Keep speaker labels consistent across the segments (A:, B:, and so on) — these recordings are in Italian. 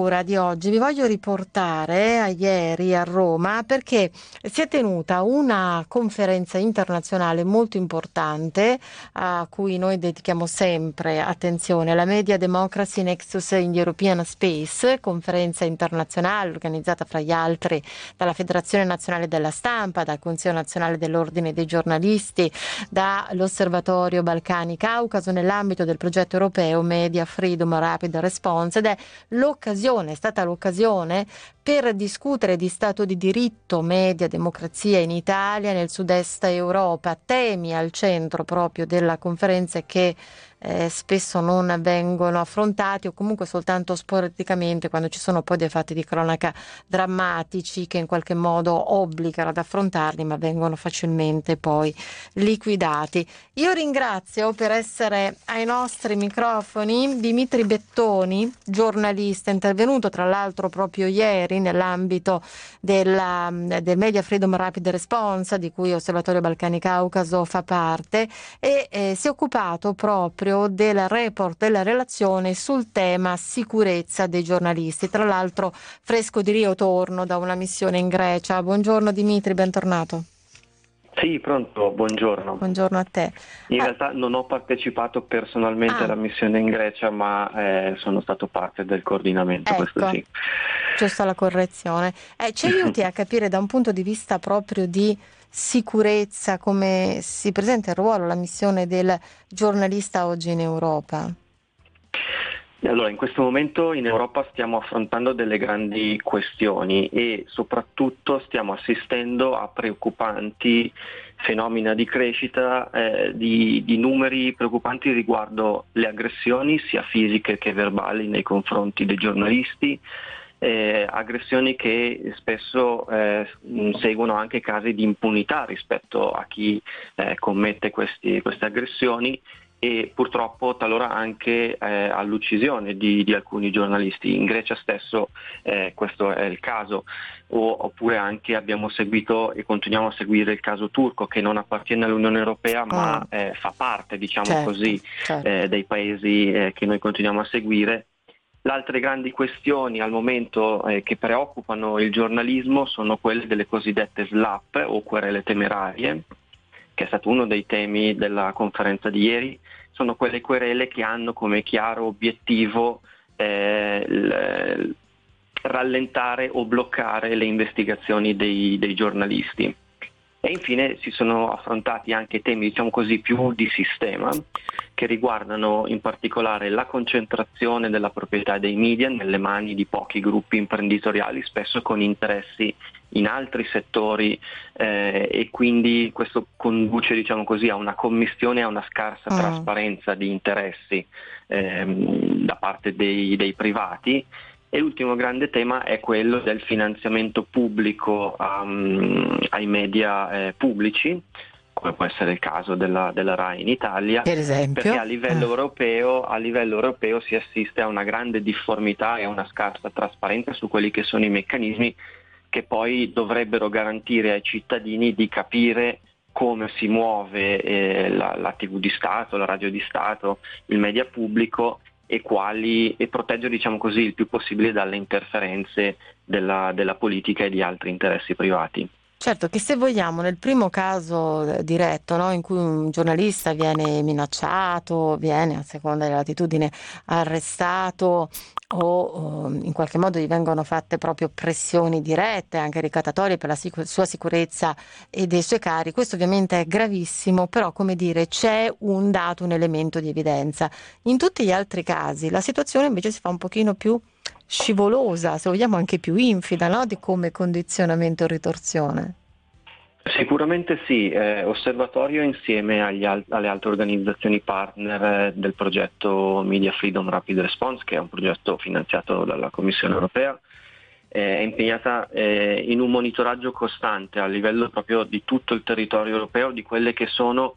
A: di oggi. Vi voglio riportare a ieri a Roma perché si è tenuta una conferenza internazionale molto importante a cui noi dedichiamo sempre attenzione, la Media Democracy Nexus in European Space, conferenza internazionale organizzata fra gli altri dalla Federazione Nazionale della Stampa, dal Consiglio Nazionale dell'Ordine dei Giornalisti, dall'Osservatorio Balcani Caucaso nell'ambito del progetto europeo Media Freedom Rapid Response ed è l'occasione l'occasione, è stata l'occasione per discutere di Stato di diritto, media, democrazia in Italia, nel sud-est Europa, temi al centro proprio della conferenza che eh, spesso non vengono affrontati o comunque soltanto sporadicamente quando ci sono poi dei fatti di cronaca drammatici che in qualche modo obbligano ad affrontarli ma vengono facilmente poi liquidati. Io ringrazio per essere ai nostri microfoni Dimitri Bettoni, giornalista intervenuto tra l'altro proprio ieri nell'ambito della, del Media Freedom Rapid Response di cui Osservatorio Balcani Caucaso fa parte e eh, si è occupato proprio proprio del report della relazione sul tema sicurezza dei giornalisti. Tra l'altro fresco di Rio torno da una missione in Grecia. Buongiorno Dimitri, bentornato.
B: Sì, pronto, buongiorno.
A: Buongiorno a te.
B: In ah. realtà non ho partecipato personalmente ah. alla missione in Grecia, ma eh, sono stato parte del coordinamento,
A: ecco.
B: questo sì.
A: Giusto la correzione. Eh, ci aiuti a capire da un punto di vista proprio di sicurezza, come si presenta il ruolo, la missione del giornalista oggi in Europa?
B: Allora, in questo momento in Europa stiamo affrontando delle grandi questioni e soprattutto stiamo assistendo a preoccupanti fenomeni di crescita eh, di, di, numeri preoccupanti riguardo le aggressioni sia fisiche che verbali nei confronti dei giornalisti, eh, aggressioni che spesso eh, seguono anche casi di impunità rispetto a chi eh, commette questi, queste aggressioni e purtroppo talora anche eh, all'uccisione di, di, alcuni giornalisti. In Grecia stesso eh, questo è il caso, o, oppure anche abbiamo seguito e continuiamo a seguire il caso turco che non appartiene all'Unione Europea ma oh. eh, fa parte, diciamo certo, così, certo. Eh, dei paesi eh, che noi continuiamo a seguire le altre grandi questioni al momento eh, che preoccupano il giornalismo sono quelle delle cosiddette SLAP o querele temerarie, che è stato uno dei temi della conferenza di ieri. Sono quelle querele che hanno come chiaro obiettivo eh, l- rallentare o bloccare le investigazioni dei, dei giornalisti. E infine si sono affrontati anche temi diciamo così, più di sistema che riguardano in particolare la concentrazione della proprietà dei media nelle mani di pochi gruppi imprenditoriali, spesso con interessi in altri settori eh, e quindi questo conduce diciamo così, a una commissione, a una scarsa mm. trasparenza di interessi ehm, da parte dei, dei privati e l'ultimo grande tema è quello del finanziamento pubblico um, ai media eh, pubblici, come può essere il caso della, della RAI in Italia,
A: per esempio?
B: perché a livello, ah. europeo, a livello, europeo, si assiste a una grande difformità e a una scarsa trasparenza su quelli che sono i meccanismi che poi dovrebbero garantire ai cittadini di capire come si muove eh, la, la TV di Stato, la radio di Stato, il media pubblico e, quali, e proteggere diciamo così, il più possibile dalle interferenze della, della politica e di altri interessi privati.
A: Certo che se vogliamo, nel primo caso eh, diretto, no, in cui un giornalista viene minacciato, viene a seconda della latitudine arrestato o, o, in qualche modo gli vengono fatte proprio pressioni dirette, anche ricatatorie per la sic- sua sicurezza e dei suoi cari, questo ovviamente è gravissimo, però come dire c'è un dato, un elemento di evidenza. In tutti gli altri casi la situazione invece si fa un pochino più scivolosa, se vogliamo anche più infida, no? di come condizionamento e ritorsione.
B: Sicuramente sì, eh, Osservatorio insieme al- alle altre organizzazioni partner eh, del progetto Media Freedom Rapid Response, che è un progetto finanziato dalla Commissione europea, eh, è impegnata eh, in un monitoraggio costante a livello proprio di tutto il territorio europeo di quelle che sono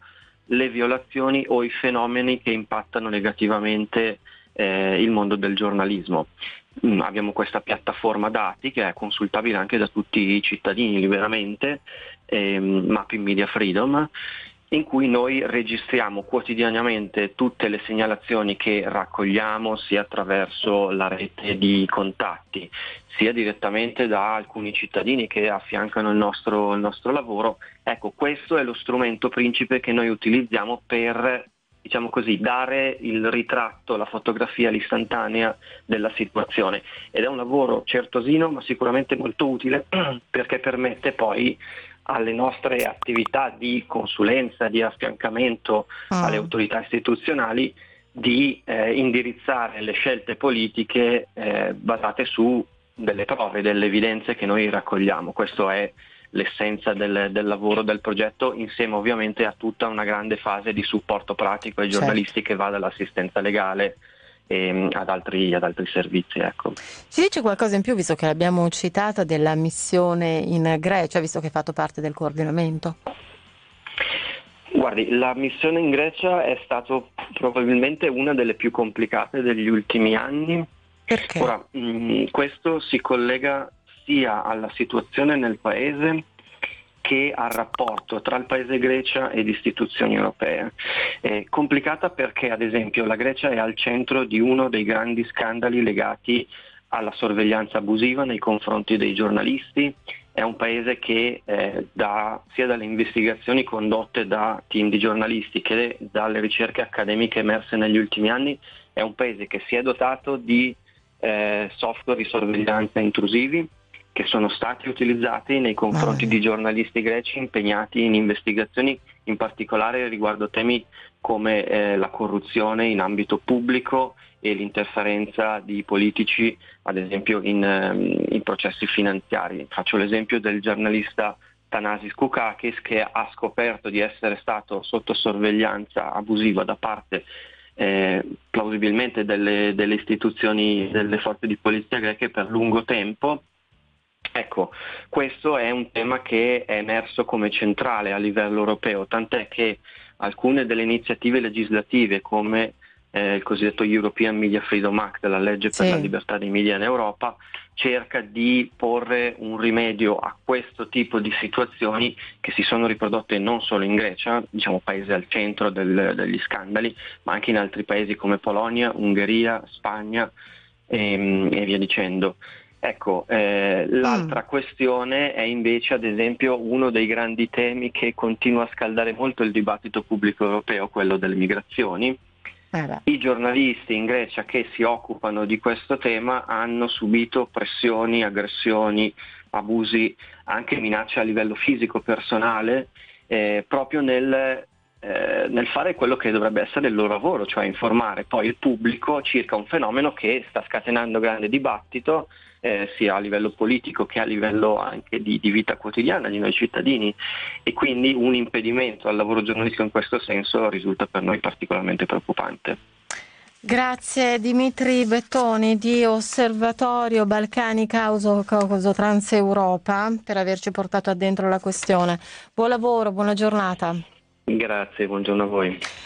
B: le violazioni o i fenomeni che impattano negativamente eh, il mondo del giornalismo. Mm, abbiamo questa piattaforma dati che è consultabile anche da tutti i cittadini liberamente, ehm, Mapping Media Freedom, in cui noi registriamo quotidianamente tutte le segnalazioni che raccogliamo sia attraverso la rete di contatti, sia direttamente da alcuni cittadini che affiancano il nostro, il nostro lavoro. Ecco, questo è lo strumento principe che noi utilizziamo per diciamo così, dare il ritratto, la fotografia, l'istantanea della situazione. Ed è un lavoro certosino, ma sicuramente molto utile perché permette poi alle nostre attività di consulenza, di affiancamento ah. alle autorità istituzionali di eh, indirizzare le scelte politiche eh, basate su delle prove, delle evidenze che noi raccogliamo. Questo è l'essenza del, del, lavoro del progetto insieme ovviamente a tutta una grande fase di supporto pratico ai certo. giornalisti certo. che va dall'assistenza legale ehm, ad, altri, ad, altri, servizi. Ecco.
A: Ci dice qualcosa in più, visto che l'abbiamo citata, della missione in Grecia, visto che hai fatto parte del coordinamento?
B: Guardi, la missione in Grecia è stata probabilmente una delle più complicate degli ultimi anni.
A: Perché?
B: Ora, mh, mm, questo si collega sia alla situazione nel Paese che al rapporto tra il Paese Grecia ed istituzioni europee. È complicata perché ad esempio la Grecia è al centro di uno dei grandi scandali legati alla sorveglianza abusiva nei confronti dei giornalisti, è un paese che eh, da, sia dalle investigazioni condotte da team di giornalisti che dalle ricerche accademiche emerse negli ultimi anni, è un paese che si è dotato di eh, software di sorveglianza intrusivi, che sono stati utilizzati nei confronti ah. di giornalisti greci impegnati in investigazioni, in particolare riguardo temi come eh, la corruzione in ambito pubblico e l'interferenza di politici, ad esempio in, um, in processi finanziari. Faccio l'esempio del giornalista Thanasis Koukakis che ha scoperto di essere stato sotto sorveglianza abusiva da parte eh, plausibilmente delle, delle istituzioni delle forze di polizia greche per lungo tempo Ecco, questo è un tema che è emerso come centrale a livello europeo, tant'è che alcune delle iniziative legislative come eh, il cosiddetto European Media Freedom Act, la legge per sì. la libertà dei media in Europa, cerca di porre un rimedio a questo tipo di situazioni che si sono riprodotte non solo in Grecia, diciamo paese al centro del, degli scandali, ma anche in altri paesi come Polonia, Ungheria, Spagna e, ehm, e via dicendo. Ecco, eh, l'altra mm. questione è invece ad esempio uno dei grandi temi che continua a scaldare molto il dibattito pubblico europeo, quello delle migrazioni. Eh I giornalisti in Grecia che si occupano di questo tema hanno subito pressioni, aggressioni, abusi, anche minacce a livello fisico personale, eh, proprio nel eh, nel fare quello che dovrebbe essere il loro lavoro, cioè informare poi il pubblico circa un fenomeno che sta scatenando grande dibattito eh, sia a livello politico che a livello anche di, di, vita quotidiana di noi cittadini e quindi un impedimento al lavoro giornalistico in questo senso risulta per noi particolarmente preoccupante.
A: Grazie Dimitri Bettoni di Osservatorio Balcani Causo Causo Transeuropa per averci portato addentro la questione. Buon lavoro, buona giornata.
B: Grazie, buongiorno a voi.